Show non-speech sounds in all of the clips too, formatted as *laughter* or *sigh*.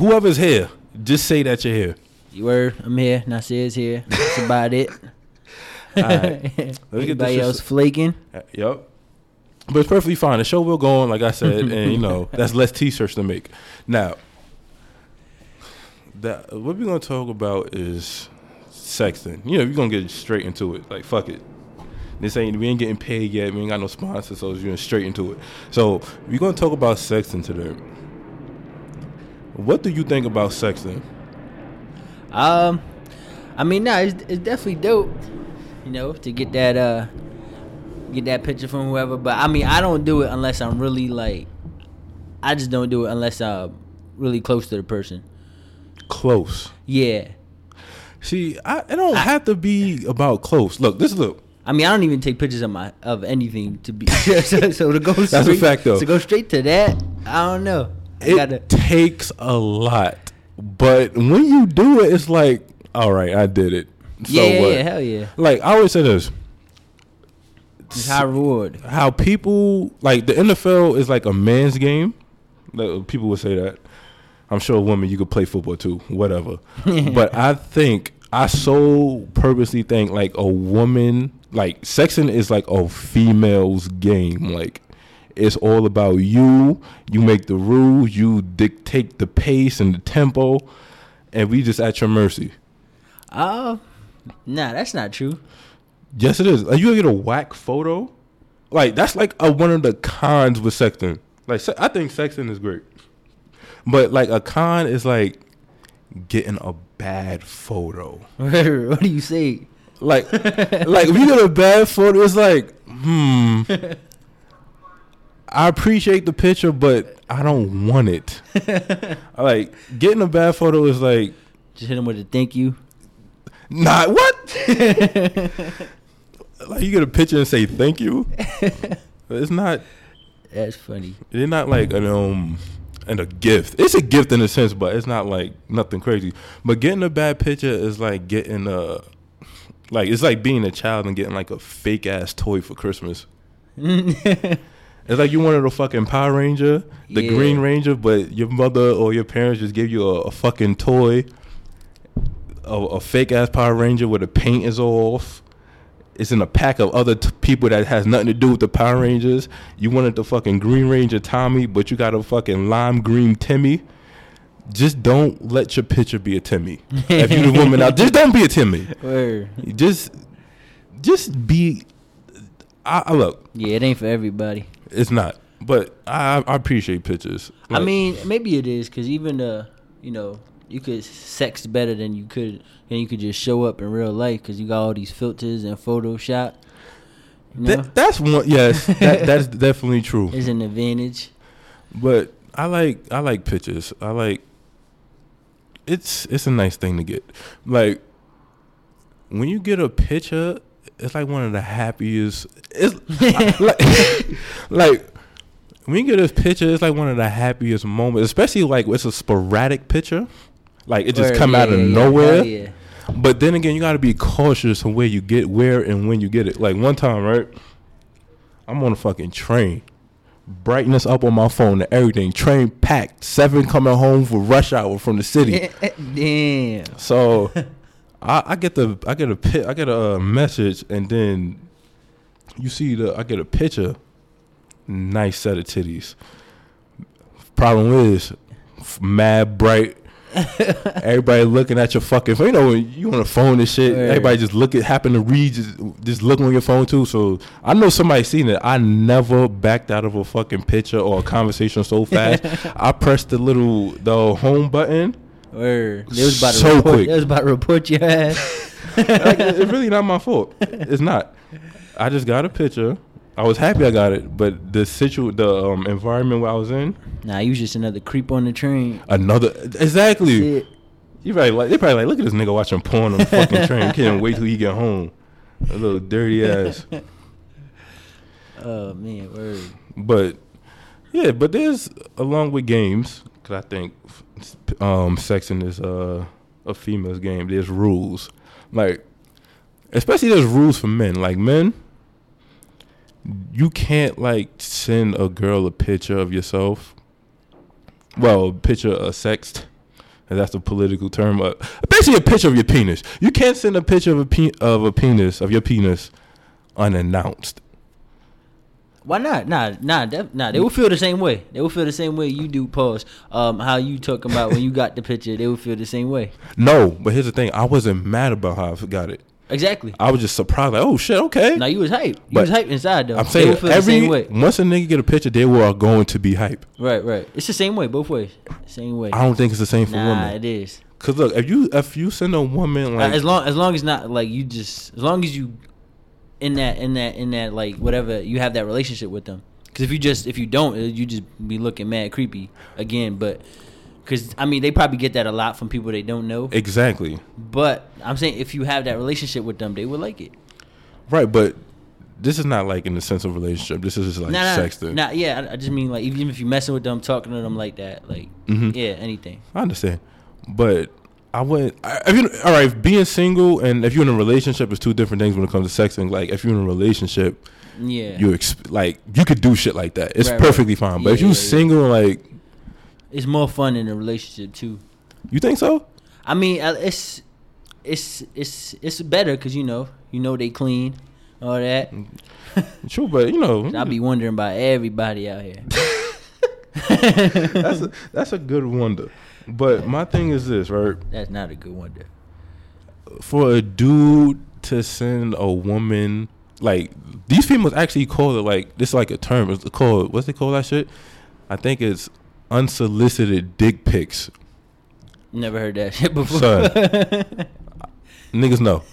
whoever's here, just say that you're here. You were. I'm here. Nasir's here. That's about it. *laughs* All right. *laughs* Let's get Anybody shit- else flaking? Uh, Yep. But it's perfectly fine. The show will go on, like I said, and you *laughs* know that's less T-shirts to make. Now, that what we're gonna talk about is sexting. You know, we're gonna get straight into it. Like fuck it. This ain't we ain't getting paid yet. We ain't got no sponsors, so we're going straight into it. So we're gonna talk about sexting today. What do you think about sexting? Um, I mean, nah, it's, it's definitely dope. You know, to get that uh, get that picture from whoever. But I mean, I don't do it unless I'm really like, I just don't do it unless I'm really close to the person. Close. Yeah. See, I, it don't have to be about close. Look, this look. I mean, I don't even take pictures of my of anything to be *laughs* so, so to go. That's a fact, though. To go straight to that, I don't know. It gotta. takes a lot, but when you do it, it's like, all right, I did it. So yeah, yeah, what? yeah, hell yeah. Like I always say this: It's high reward. how people like the NFL is like a man's game. Like, people would say that. I'm sure women you could play football too, whatever. *laughs* but I think I so purposely think like a woman like sexing is like a female's game. Like it's all about you. You make the rules. You dictate the pace and the tempo, and we just at your mercy. Uh, nah, that's not true. Yes, it is. Like, you gonna get a whack photo? Like that's like a, one of the cons with sexting. Like I think sexting is great, but like a con is like getting a bad photo. *laughs* what do you say? Like, *laughs* like if you get a bad photo, it's like, hmm. *laughs* I appreciate the picture, but I don't want it. *laughs* like getting a bad photo is like, Just hit him with a thank you. nah, what? *laughs* like you get a picture and say thank you. *laughs* It's not. That's funny. It's not like an um and a gift. It's a gift in a sense, but it's not like nothing crazy. But getting a bad picture is like getting a like it's like being a child and getting like a fake ass toy for Christmas. It's like you wanted a fucking Power Ranger, the Yeah. Green Ranger, but your mother or your parents just gave you a, a fucking toy, a, a fake ass Power Ranger where the paint is all off. It's in a pack of other t- people that has nothing to do with the Power Rangers. You wanted the fucking Green Ranger Tommy, but you got a fucking lime green Timmy. Just don't let your picture be a Timmy. if you're the woman out, just don't be a Timmy. *laughs* Word. Just, just be. I, I look. Yeah, it ain't for everybody. It's not, but I, I appreciate pictures. I mean, maybe it is because even uh, you know, you could sex better than you could, and you could just show up in real life because you got all these filters and Photoshop. You know, that, that's one. Yes, *laughs* that, that's definitely true. is an advantage. But I like I like pictures. I like. It's it's a nice thing to get. Like when you get a picture, it's like one of the happiest. It's *laughs* like, like when you get this picture, it's like one of the happiest moments. Especially like it's a sporadic picture, like it just come yeah, out of yeah, nowhere. yeah. But then again, you got to be cautious of where you get where and when you get it. Like one time, right? I'm on a fucking train. Brightness up on my phone and everything. Train packed. Seven coming home for rush hour from the city. *laughs* Damn. So *laughs* I, I get the I get a I get a uh, message and then you see the I get a picture. Nice set of titties. Problem is, mad bright. *laughs* everybody looking at your fucking phone. You know when you on the phone and shit. Word. Everybody just look at happen to read just just looking on your phone too. So I know somebody seen it. I never backed out of a fucking picture or a conversation so fast. *laughs* I pressed the little the home button. Word. They was about to So report. quick. They was about to report your ass. *laughs* like, it's really not my fault. It's not. I just got a picture. I was happy I got it, but the situ the um, environment where I was in, Nah, you was just another creep on the train. another exactly. You probably like they probably like look at this nigga watching porn on the fucking train. Can't wait till he get home. A little dirty ass. *laughs* Oh man, word. But yeah, but there's along with games because I think um, sexing is uh, a female's game. There's rules, like especially there's rules for men. Like men, you can't like send a girl a picture of yourself. Well, a picture of sext that's a political term. Basically, a picture of your penis. You can't send a picture of a pe- of a penis of your penis unannounced. Why not? Nah, nah, def- nah. They will feel the same way. They will feel the same way you do. Pause. Um, how you talking about when you got the picture? They will feel the same way. No, but here's the thing. I wasn't mad about how I got it. Exactly. I was just surprised. Like, oh shit, okay. Now you was hype. You But was hype inside though. I'm saying will feel the every same way. once a nigga get a picture, they were going to be hype. Right, right. It's the same way both ways. Same way. I don't think it's the same for nah, women. Nah, it is. Cause look, if you if you send a woman Uh, like as long as long as not like you just as long as you in that in that in that like whatever you have that relationship with them. Because if you just if you don't, uh, you just be looking mad creepy again. But because I mean they probably get that a lot from people they don't know. exactly But I'm saying if you have that relationship with them, they would like it. right, but this is not like in the sense of relationship. This is just like nah, nah, sexting. Nah, yeah, I, I just mean like even if you messing with them, talking to them like that, like Mhm. yeah, anything. I understand, but I wouldn't. I, if you all right, being single and if you're in a relationship is two different things when it comes to sexting. Like if you're in a relationship, Yeah, you exp- like you could do shit like that. It's Right, right. perfectly fine. But if you're yeah. single, like it's more fun in a relationship too. you think so? I mean, it's it's it's it's better because you know you know they clean, all that. *laughs* True, but you know *laughs* I be wondering about everybody out here. *laughs* that's a, that's a good wonder. But my thing is this, right? That's not a good wonder. For a dude to send a woman like these females actually call it like this is like a term. It's called what's they call that shit? I think it's unsolicited dick pics. Never heard that *laughs* shit before. *laughs* Niggas know. *laughs*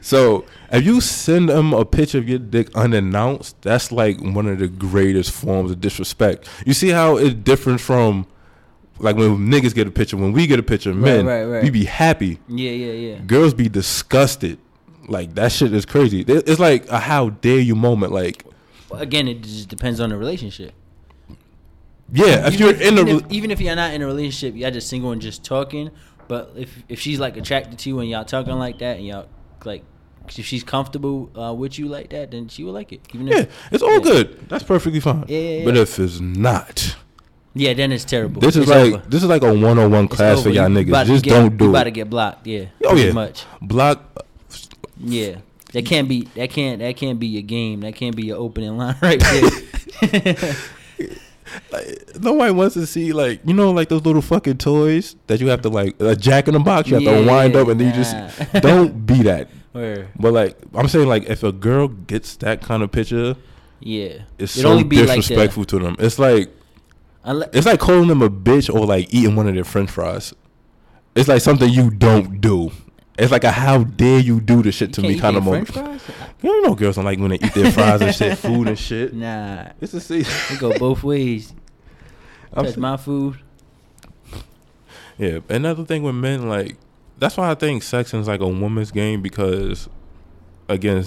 So, so if you send them a picture of your dick unannounced, that's like one of the greatest forms of disrespect. You see how it's different from like when niggas get a picture, when we get a picture, men, right, right. we be happy. yeah, yeah, yeah. Girls be disgusted. Like that shit is crazy. It's like a how dare you moment. Like, Well, again, it just depends on the relationship. yeah, if even you're in a even, if, even if you're not in a relationship, y'all just single and just talking. But if if she's like attracted to you and y'all talking like that and y'all like if she's comfortable uh, with you like that, then she will like it. Even if, yeah, it's all Yeah. good. That's perfectly fine. Yeah, yeah, But if it's not, Yeah, then it's terrible. this is It's like over. this is like a one on one class for y'all You niggas. Just get- don't do You it. about to get blocked. Yeah. Oh yeah, much. block. Yeah. That can't be. That can't. That can't be your game. That can't be your opening line *laughs* right there. *laughs* Like, nobody wants to see like you know like those little fucking toys that you have to like a jack in the box. You have to wind up and then you just *laughs* don't be that. Or But like I'm saying, like if a girl gets that kind of picture, yeah, it's It'd so only be like disrespectful to them. It's like unless, it's like calling them a bitch or like eating one of their French fries. It's like something you don't do. It's like a how dare you do this shit to me kind of moment. French fries? *laughs* You know, girls don't like when they eat their fries and shit, food and shit. *laughs* Nah, It's a see. it go both ways. *laughs* I'm That's my food. Yeah, another thing with men, like that's why I think sex is like a woman's game because, again,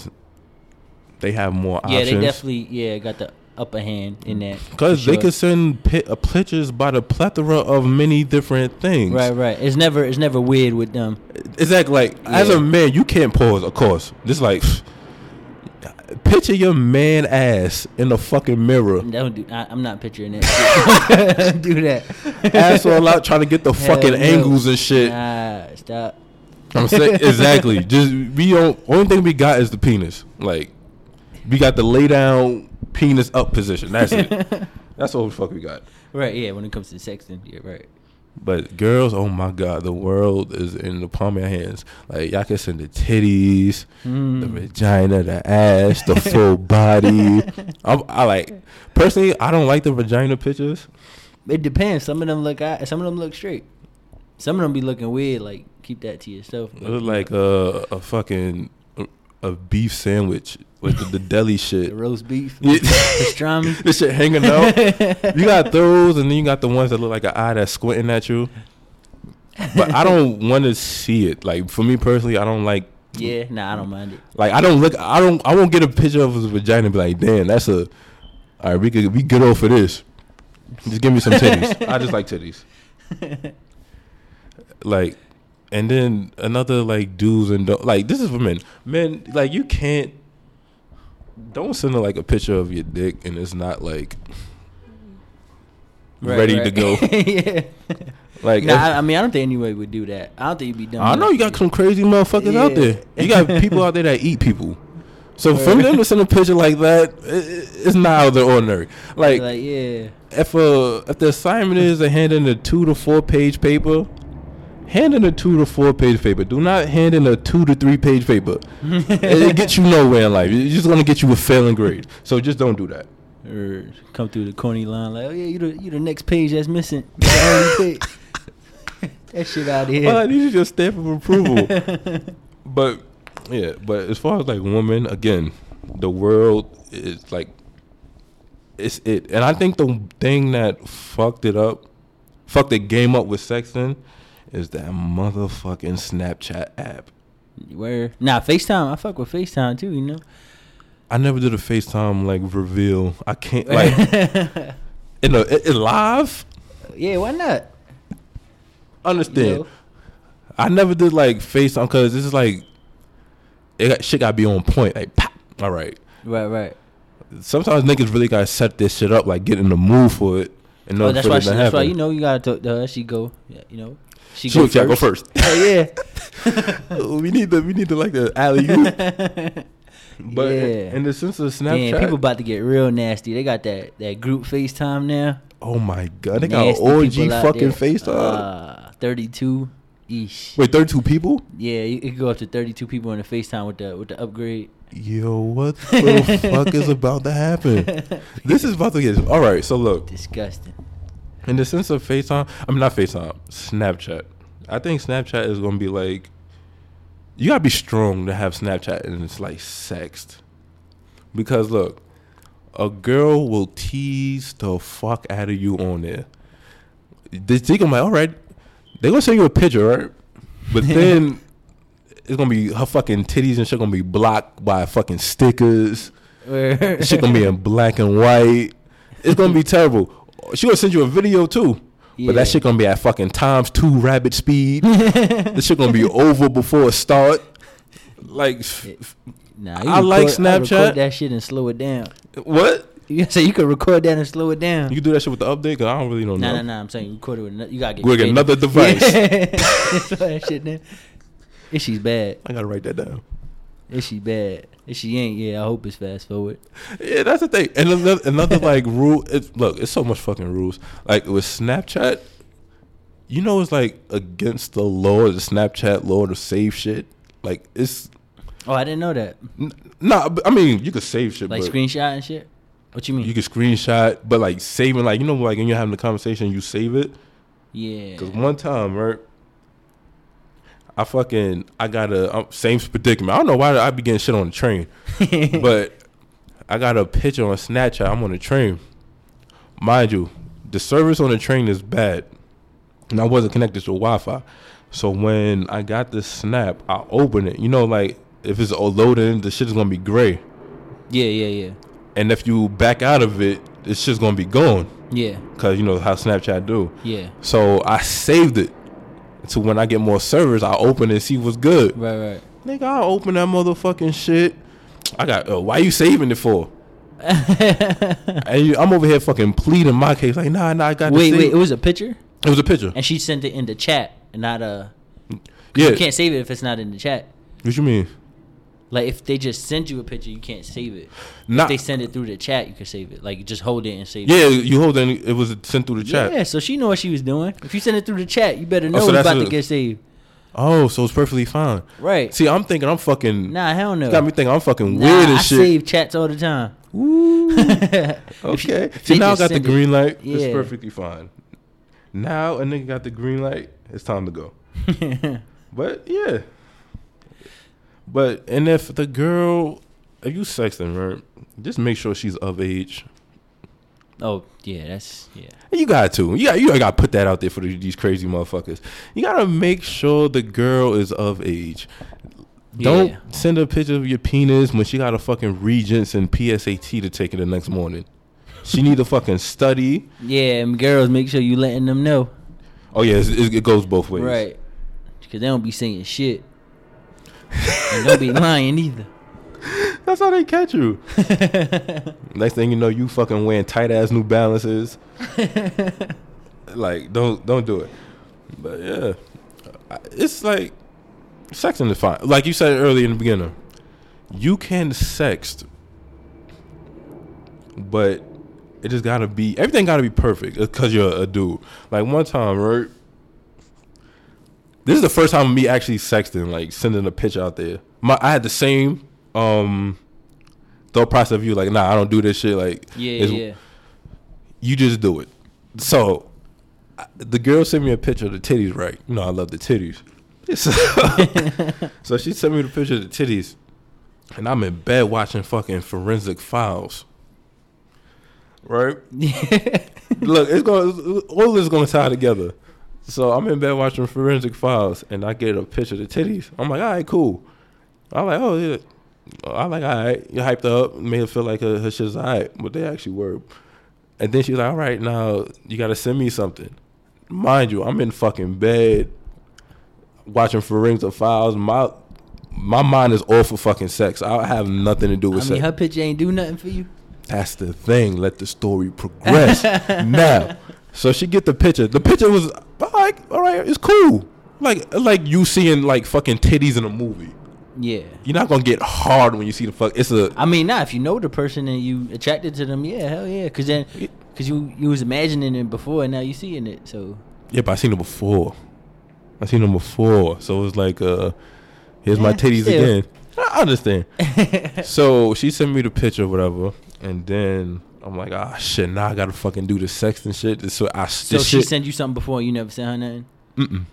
they have more Yeah, options. they definitely yeah got the upper hand in that. because they sure. could send pi- uh, pictures by the plethora of many different things. Right, right. It's never it's never weird with them. Exactly. Like as a man, you can't pause. Of course, this like *sighs* picture your man ass in the fucking mirror, Don't do. I, I'm not picturing it. *laughs* do that. asshole out trying to get the Hell fucking no. angles and shit. Nah, stop. I'm saying *laughs* exactly. Just we don't. Only thing we got is the penis. Like we got the lay down penis up position. That's it. *laughs* That's all the fuck we got. Right, yeah. When it comes to sexting, yeah, right. But girls, oh my god, the world is in the palm of your hands. Like y'all can send the titties, the Mm. vagina, the ass, the *laughs* full body. I, I like personally, I don't like the vagina pictures. It depends. Some of them look. Some of them look straight. Some of them be looking weird. Like keep that to yourself. It look like a a fucking a beef sandwich with the, the deli *laughs* the shit. roast beef, pastrami. *laughs* this shit hanging out. *laughs* you got those, and then you got the ones that look like an eye that's squinting at you. But I don't want to see it. Like for me personally, I don't like. Yeah, nah, I don't mind it. Like I don't look. I don't. I won't get a picture of his vagina and be like, damn, that's a. All right, we could we good off for this. Just give me some titties. I just like titties. Like, and then another like do's and don't like this is for men. Men like you can't. Don't send her like a picture of your dick and it's not like. Right, ready right. to go. *laughs* yeah. Like Nah, if- I, I mean, I don't think anybody would do that. I don't think you'd be done. I know you got some crazy motherfuckers out there. You got *laughs* people out there that eat people. So for them to send a picture like that, i- i- it's not out of the ordinary. Like, like yeah. if uh if the assignment is to hand in a two to four page paper, hand in a two to four page paper. Do not hand in a two to three page paper. it, it gets you nowhere in life. It's just gonna get you a failing grade. So just don't do that. Or come through the corny line like, oh yeah, you the you the next page that's missing. You the only page. that shit out of here. Well, I need your stamp of approval. *laughs* but yeah, but as far as like women, again, the world is like it's it, and I think the thing that fucked it up, fucked the game up with sexting, is that motherfucking Snapchat app. Where nah FaceTime, I fuck with FaceTime too, you know. I never did a FaceTime like reveal. I can't like *laughs* in a it live. yeah, why not? Understand? You know? I never did like FaceTime because this is like it got, shit got to be on point. Like, pop. All right. Right, right. sometimes niggas really gotta set this shit up, like get in the mood for it, and Oh, know that's why. She, to that's why you know you gotta to her. She go, yeah, you know, she, She go yeah, go first. first. *laughs* Oh yeah. *laughs* we need the we need to like the alley oop. *laughs* But yeah. in, the sense of Snapchat, Damn, people about to get real nasty. They got that that group FaceTime now. oh my god, they got Nasty people out fucking. FaceTime. Uh, Thirty-two. Eesh. Wait, thirty two people? Yeah, you, it could go up to thirty-two people in the FaceTime with the with the upgrade. Yo, what the fuck is about to happen? This is about to get all right. So look, Disgusting. In the sense of FaceTime, I mean not FaceTime, Snapchat. I think Snapchat is gonna be like you gotta be strong to have Snapchat and it's like sexed. Because look, a girl will tease the fuck out of you on there. They think I'm like, all right, they gonna send you a picture, right? But *laughs* then it's gonna be her fucking titties and shit gonna be blocked by fucking stickers. *laughs* shit gonna be in black and white. It's gonna be terrible. She gonna send you a video too. But that shit gonna be at fucking times two rabbit speed. *laughs* this shit gonna be over before it start. Like Nah, I like record, I record Snapchat. that shit and slow it down. what? You say you can record that and slow it down. You can do that shit with the update? Cause I don't really know. Nah, know. nah, nah. I'm saying you record it with another. You gotta get. We'll get another *laughs* device. *laughs* Yeah. that shit. If she's bad, I gotta write that down. If she bad, if she ain't, yeah, I hope it's fast forward. Yeah, that's the thing. And another, another *laughs* like rule. It's, look, it's so much fucking rules. Like with Snapchat, you know, it's like against the law, the Snapchat law to save shit. Like it's Oh, I didn't know that. n- nah. I mean, you could save shit, Like but screenshot and shit. What you mean? you could screenshot. But like saving, like you know, like when you're having the conversation, you save it. yeah. Cause one time, right, I fucking I got a um, same predicament. I don't know why I be getting shit on the train, *laughs* but I got a picture on Snapchat. I'm on the train, mind you. The service on the train is bad, and I wasn't connected to Wi-Fi. So when I got this snap, I open it. You know, like if it's all loading, the shit is gonna be gray, yeah, yeah, yeah, and if you back out of it, it's just gonna be gone. yeah, Cause you know how Snapchat do. yeah. So I saved it. So when I get more servers, I open and see what's good. Right, right. Nigga, I open that motherfucking shit. I got. Uh, why you saving it for? *laughs* and you, I'm over here fucking pleading my case. Like, nah, nah, I got. wait, wait. It was a picture, It was a picture. and she sent it in the chat, and not uh Yeah. You can't save it if it's not in the chat. What you mean? Like if they just send you a picture, you can't save it. Not. If they send it through the chat, you can save it. Like just hold it and save yeah, it. you hold it. And It was sent through the chat. Yeah, so she know what she was doing. If you send it through the chat, you better oh, know so it's about a- to get saved. Oh, so it's perfectly fine. Right. See, I'm thinking I'm fucking. Nah, hell no. Got me thinking I'm fucking Nah, weird and I shit. save chats all the time. *laughs* *laughs* You- Okay. See now I got the green light. Yeah. It's perfectly fine. Now a nigga got the green light. It's time to go. *laughs* But yeah. But and if the girl, if you sexting right, just make sure she's of age. oh yeah, that's yeah. You got to. You got you got to put that out there for these crazy motherfuckers. You got to make sure the girl is of age. Don't send a picture of your penis when she got a fucking Regents and PSAT to take it the next morning. She need to fucking study. Yeah, and girls, make sure you letting them know. Oh yeah, it goes both ways. Right. Because they don't be saying shit. And don't be lying either. *laughs* That's how they catch you. *laughs* Next thing you know, you fucking wearing tight ass New Balances. *laughs* like, don't don't do it. But yeah, it's like sexting is fine. Like you said earlier in the beginning, you can sext, but it just gotta be everything gotta be perfect because you're a dude. Like one time, right? This is the first time me actually sexting, like sending a picture out there. My I had the same um thought process of you, like, nah, I don't do this shit. Like, Yeah, yeah. you just do it. So the girl sent me a picture of the titties, right? You know, I love the titties. *laughs* So, *laughs* so she sent me the picture of the titties, and I'm in bed watching fucking forensic files. Right? *laughs* Look, it's going all this is gonna tie together. So I'm in bed watching forensic files, and I get a picture of the titties. I'm like, all right, cool. I'm like, oh yeah. I like, all right. You hyped her up, made her feel like her, her shit's all right, but they actually were. And then she's like, all right, now you got to send me something. Mind you, I'm in fucking bed watching forensic files. My my mind is all for fucking sex. I have nothing to do with I mean, sex. her picture ain't do nothing for you. That's the thing. Let the story progress. *laughs* now, so she get the picture. The picture was like, all right, it's cool. Like, like you seeing like fucking titties in a movie. Yeah. You're not gonna get hard when you see the fuck. It's a I mean, nah. If you know the person and you attracted to them, yeah, hell yeah. Cause then, cause you you was imagining it before, and now you seeing it. So yeah, but I seen it before. I seen them before, so it was like, uh, here's my titties still. again. I understand. *laughs* so she sent me the picture, or whatever, and then I'm like, ah, shit. Now I gotta fucking do the sex and shit. So I so she shit. sent you something before, and you never sent her nothing. Mm-mm.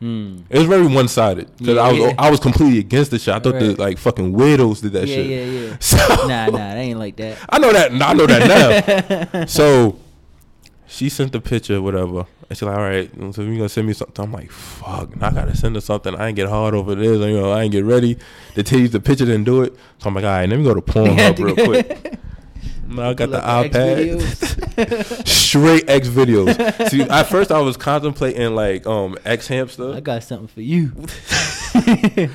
Hmm. It was very one sided because Yeah, I was yeah. I was completely against the shit. I thought the like fucking weirdos did that yeah, shit. yeah, yeah. *laughs* So nah, nah, they ain't like that. *laughs* I know that. I know that now. *laughs* so she sent the picture, whatever, and she's like, "All right, so you gonna send me something?" I'm like, "Fuck, now I gotta send her something. I ain't get hard over this. You know, I ain't get ready. The titties, the picture didn't do it. So I'm like, all right, let me go to Pornhub real quick. Now I got the iPad. *laughs* *laughs* Straight XVideos. See, at first I was contemplating like um xHamster. I got something for you. *laughs*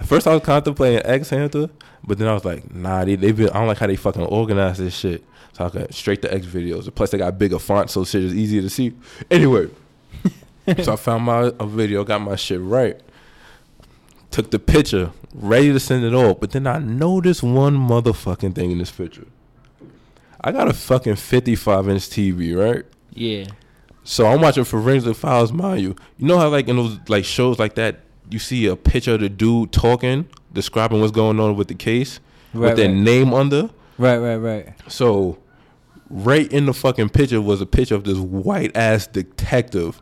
At first, I was contemplating xHamster, but then I was like, nah, they, they been, I don't like how they fucking organize this shit. So I got straight to XVideos. Plus, they got bigger fonts, so shit is easier to see. Anyway, so I found my a video, got my shit right, took the picture, ready to send it off. But then I noticed one motherfucking thing in this picture. I got a fucking 55 inch TV, right? Yeah. So I'm watching Forensic Files, mind you. You know how like in those like shows like that, you see a picture of the dude talking, describing what's going on with the case, Right, with their right. name under. Right, right, right. So, right in the fucking picture was a picture of this white ass detective.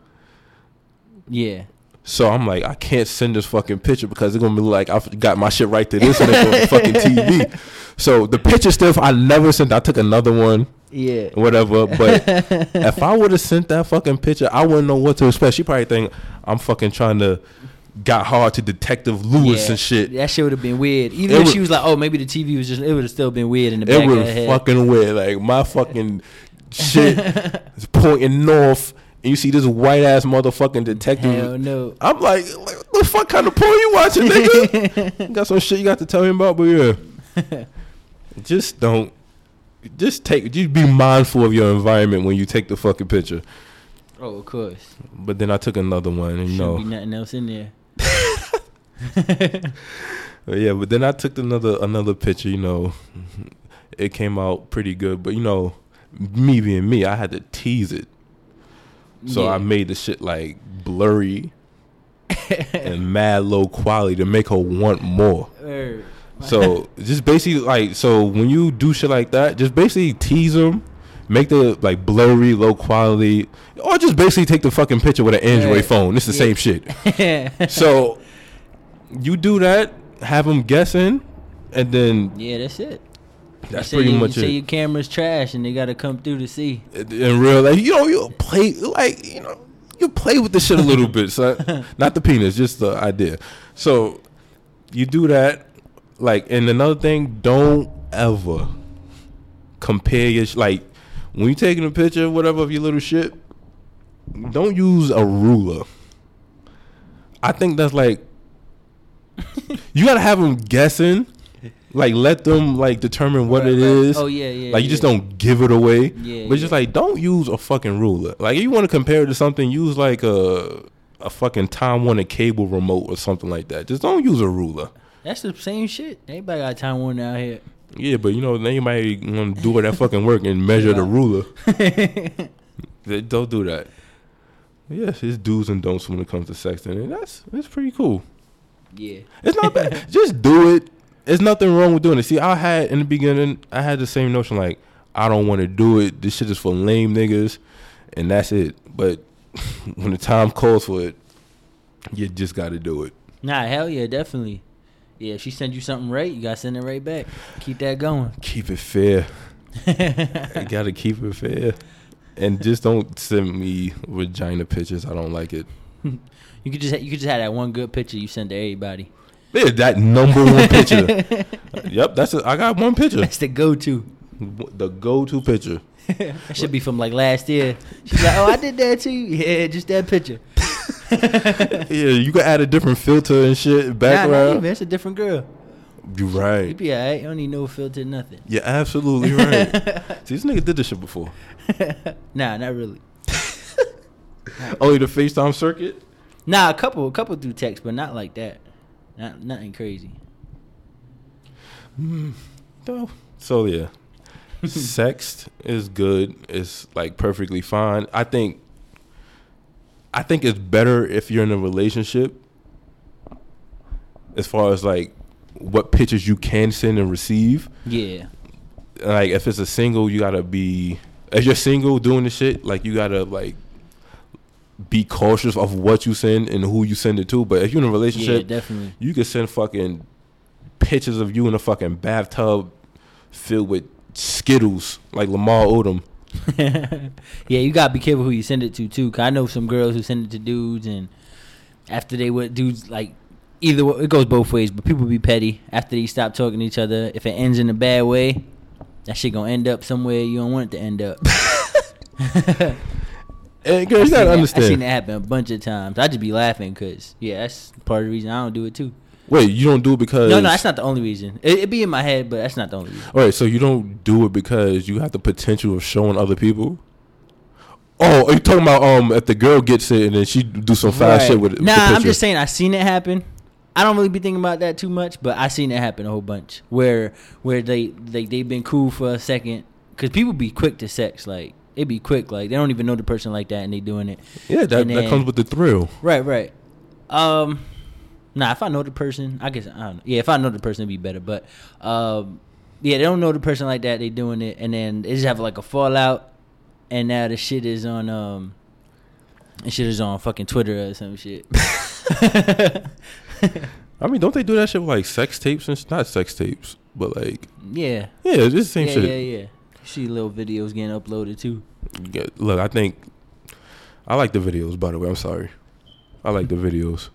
Yeah. So I'm like, I can't send this fucking picture because it's gonna be like I got my shit right to this and it's on the fucking *laughs* TV. So the picture stuff I never sent. I took another one. Yeah. whatever. But *laughs* if I would have sent that fucking picture, I wouldn't know what to expect. She probably think I'm fucking trying to got hard to Detective Lewis Yeah. and shit. That shit would have been weird. Even It if would- she was like, "Oh, maybe the TV was just," it would have still been weird in the back her head. fucking weird. Like my fucking *laughs* shit is pointing north, and you see this white ass motherfucking detective. Hell no. I'm like, like, what the fuck kind of porn you watching, nigga? *laughs* got some shit you got to tell me about, but yeah, *laughs* just don't. Just take. Just be mindful of your environment when you take the fucking picture. Oh, of course. But then I took another one, and you Shouldn't know, be nothing else in there. *laughs* But yeah, but then I took another another picture. You know, it came out pretty good. But you know, me being me, I had to tease it. So Yeah. I made the shit like blurry *laughs* and mad low quality to make her want more. So *laughs* just basically like so when you do shit like that, just basically tease them, make the like blurry, low quality, or just basically take the fucking picture with an Android phone. It's the Yeah. same shit. *laughs* So you do that, have them guessing, and then yeah, that's it. That's say pretty you, much you say it. your camera's trash and they got to come through to see. In real life, you know, you play like you know, you play with the shit a little bit. So *laughs* not the penis, just the idea. So you do that, like, and another thing, don't ever compare your sh- like when you're taking a picture, or whatever of your little shit. Don't use a ruler. I think that's like *laughs* you gotta have them guessing, Like let them like determine what Right, it right. is. Oh, yeah, yeah, Like you just don't give it away. Yeah, But it's just like don't use a fucking ruler. Like if you want to compare it to something, use like a a fucking Time Warner cable remote or something like that. Just don't use a ruler. That's the same shit. Everybody got time one out here. Yeah, but you know then you might want to do all that fucking work and measure the ruler. *laughs* They- Don't do that. Yes, it's do's and don'ts when it comes to sexting, and that's that's pretty cool. yeah. It's not bad. *laughs* Just do it. There's nothing wrong with doing it. See, I had in the beginning, I had the same notion like I don't want to do it. This shit is for lame niggas, and that's it. But *laughs* when the time calls for it, you just got to do it. Nah, hell yeah, definitely. Yeah, if she send you something right, you gotta send it right back. Keep that going. Keep it fair. *laughs* you got to keep it fair, and just don't send me vagina pictures. I don't like it. *laughs* You could just you could just have that one good picture you send to everybody. Yeah, that number one picture. *laughs* yep, that's it. I got one picture. That's the go to. The go-to picture. *laughs* That should be from like last year. She's like, "Oh, I did that too." *laughs* Yeah, just that picture. Yeah, you can add a different filter and shit Nah, not background. even. It's a different girl. You You right. be alright. You don't need no filter, nothing. You're absolutely right. See, this nigga did this shit before. nah, not really. Only the FaceTime circuit. Nah, a couple, a couple through text, but not like that. Not nothing crazy. Mm, no. So yeah, *laughs* sext is good. It's like perfectly fine. I think. I think it's better if you're in a relationship. As far as like what pictures you can send and receive. Yeah. like if it's a single, you gotta be. If you're single doing the shit, like you gotta like be cautious of what you send and who you send it to. But if you're in a Yeah, relationship, definitely. you can send fucking pictures of you in a fucking bathtub filled with Skittles, like Lamar Odom. *laughs* yeah, you gotta be careful who you send it to too. Cause I know some girls who send it to dudes, and after they would dudes like either wa- it goes both ways. But people be petty after they stop talking to each other. If it ends in a bad way, that shit gonna end up somewhere you don't want it to end up. *laughs* *laughs* Girl, I you seen gotta that- I seen understand. that happen a bunch of times. I just be laughing because yeah, that's part of the reason I don't do it too. Wait, you don't do it because No, no, that's not the only reason. It, it be in my head, but that's not the only reason. All right, so you don't do it because you have the potential of showing other people. Oh, are you talking about um if the girl gets it and then she do some foul Right. shit with it? Nah, I'm just saying I seen it happen. I don't really be thinking about that too much, but I seen it happen a whole bunch where where they they they've been cool for a second because people be quick to sex like it be quick like they don't even know the person like that and they doing it. Yeah, that, And that comes with the thrill. Right, right. Um, nah, if I know the person, I guess I don't know. Yeah, if I know the person, it'd be better. But um, yeah, they don't know the person like that. They doing it, and then they just have like a fallout, and now the shit is on um, the shit is on fucking Twitter or some shit. *laughs* I mean, don't they do that shit with like sex tapes and sh- not sex tapes, but like yeah, yeah, it's the same yeah, shit. yeah, yeah. See little videos getting uploaded too. Yeah, look, I think I like the videos. By the way, I'm sorry, I like the videos.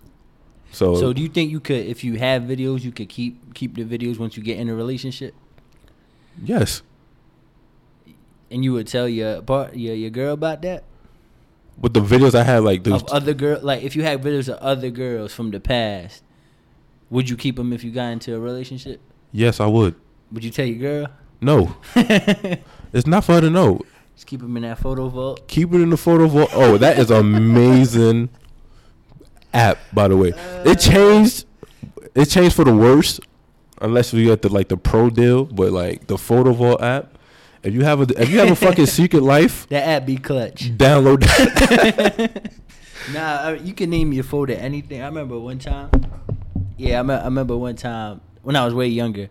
So, So, do you think you could, if you have videos, you could keep keep the videos once you get in a relationship, yes, and you would tell your part your your girl about that? with the videos I had, like those, of other girl like if you had videos of other girls from the past would you keep them if you got into a relationship yes, I would. would you tell your girl No, *laughs* it's not for her to know. just keep them in that photo vault Keep it in the photo vault. Oh, that is amazing app, by the way. It changed. It changed for the worst, unless we got the like the pro deal. But like the photo vault app, if you have a if you have a fucking *laughs* secret life, that app be clutch download that. *laughs* nah I, you can name your folder anything i remember one time yeah I, me- I remember one time when i was way younger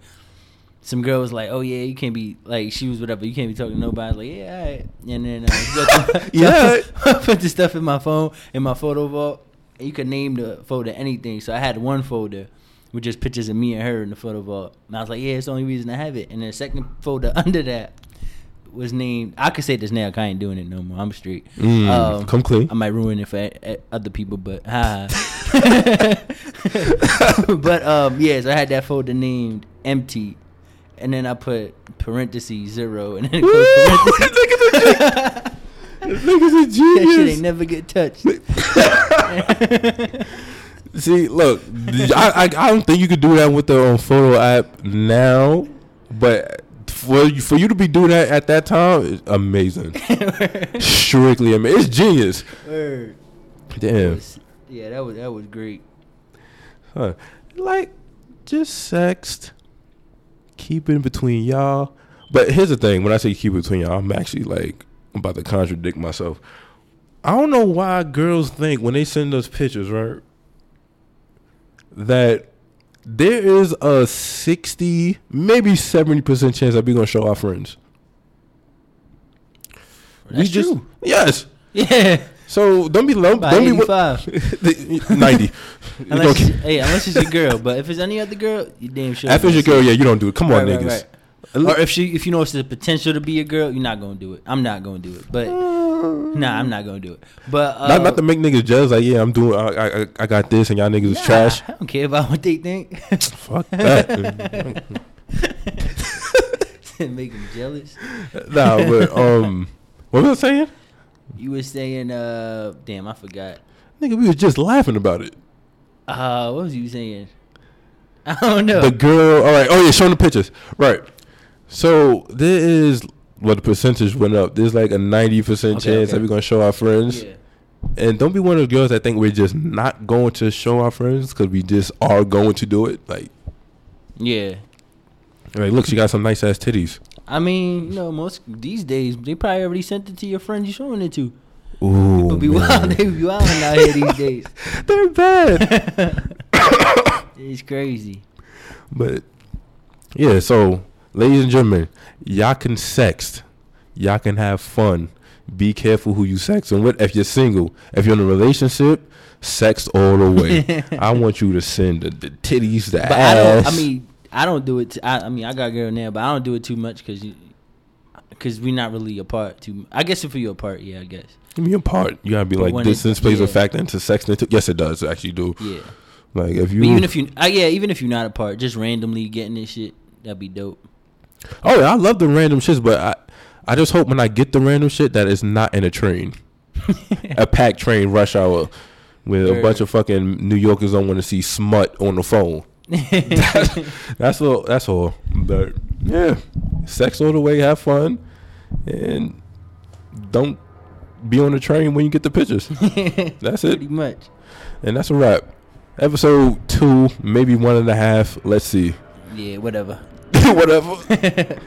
some girl was like, "Oh yeah, you can't be like she was whatever. You can't be talking to nobody." Like, "Yeah, all right." And then uh, *laughs* Yeah. I put *laughs* the stuff in my phone in my photo vault. And you could name the folder anything. So I had one folder with just pictures of me and her in the photo vault. And I was like, "Yeah, it's the only reason I have it." And the second folder *laughs* under that was named. I could say this now. I ain't doing it no more. I'm straight. Mm, come clean. I might ruin it for uh, other people, but ha. but um, yeah, so I had that folder named empty, and then I put parentheses zero, and then it goes parentheses. *laughs* *laughs* Nigga's a that shit ain't never get touched. *laughs* See, look, I, I I don't think you could do that with the um, photo app now, but for you, for you to be doing that at that time is amazing. Strictly amazing. It's genius. That Damn. was- yeah, that was that was great. Huh. Like, just sext. Keep it between y'all. But here's the thing: when I say keep it between y'all, I'm actually like I'm about to contradict myself. I don't know why girls think when they send us pictures, right, that there is a sixty, maybe seventy percent chance that we're gonna show our friends. That's just true. yes. *laughs* Yeah, So don't be low. Don't be eighty five. *laughs* The- ninety. *laughs* unless it's, hey, unless it's your *laughs* girl, but if it's any other girl, you damn sure. After it's your girl, yeah, you don't do it. Come on, Right, right, niggas. right. Or if she, if you know it's the potential to be a girl, you're not gonna do it. I'm not gonna do it. But *sighs* nah, I'm not gonna do it. But uh, not not to make niggas jealous. Like, yeah, I'm doing. I I, I got this, and y'all niggas is trash. I don't care about what they think. Fuck that. Make them jealous. nah, but um, what was I saying? You were saying, uh, damn, I forgot. Nigga, we was just laughing about it. Uh, what was you saying? *laughs* I don't know. The girl. All right. Oh yeah, showing the pictures. Right. So there is. Well, the percentage went up. There's like a ninety percent Okay, chance okay. that we're gonna show our friends. yeah. And don't be one of those girls that think we're just not going to show our friends because we just are going to do it. Like, Yeah. like, look, she got some nice ass titties. I mean, you know, most these days they probably already sent it to your friends you're showing it to. Ooh, be man. wild, they be wild out here these *laughs* days. They're bad. *laughs* It's crazy. But yeah, so ladies and gentlemen, y'all can sext, y'all can have fun. Be careful who you sexting with. If you're single, if you're in a relationship, sex all the way. *laughs* I want you to send the, the titties, the But ass. don't. I mean, I don't do it. T- I, I mean, I got a girl now, but I don't do it too much because because we're not really apart. Too. I guess if you're apart, yeah, I guess. give me a part. You gotta be But like when it- distance plays a yeah. factor into sexting. Too. Yes, it does. Actually, do. Yeah. Like if you. But even if you, uh, yeah, even if you're not apart, just randomly getting this shit, that'd be dope. oh, yeah, I love the random shits, but I, I just hope when I get the random shit that it's not in a train, *laughs* a packed train rush hour, with a bunch of fucking New Yorkers don't want to see smut on the phone. *laughs* That's all. That's all. But yeah, sex all the way, have fun, and don't be on the train when you get the pictures. *laughs* That's it, Pretty much. and that's a wrap. Episode two, maybe one and a half. Let's see. Yeah, whatever. *laughs* Whatever.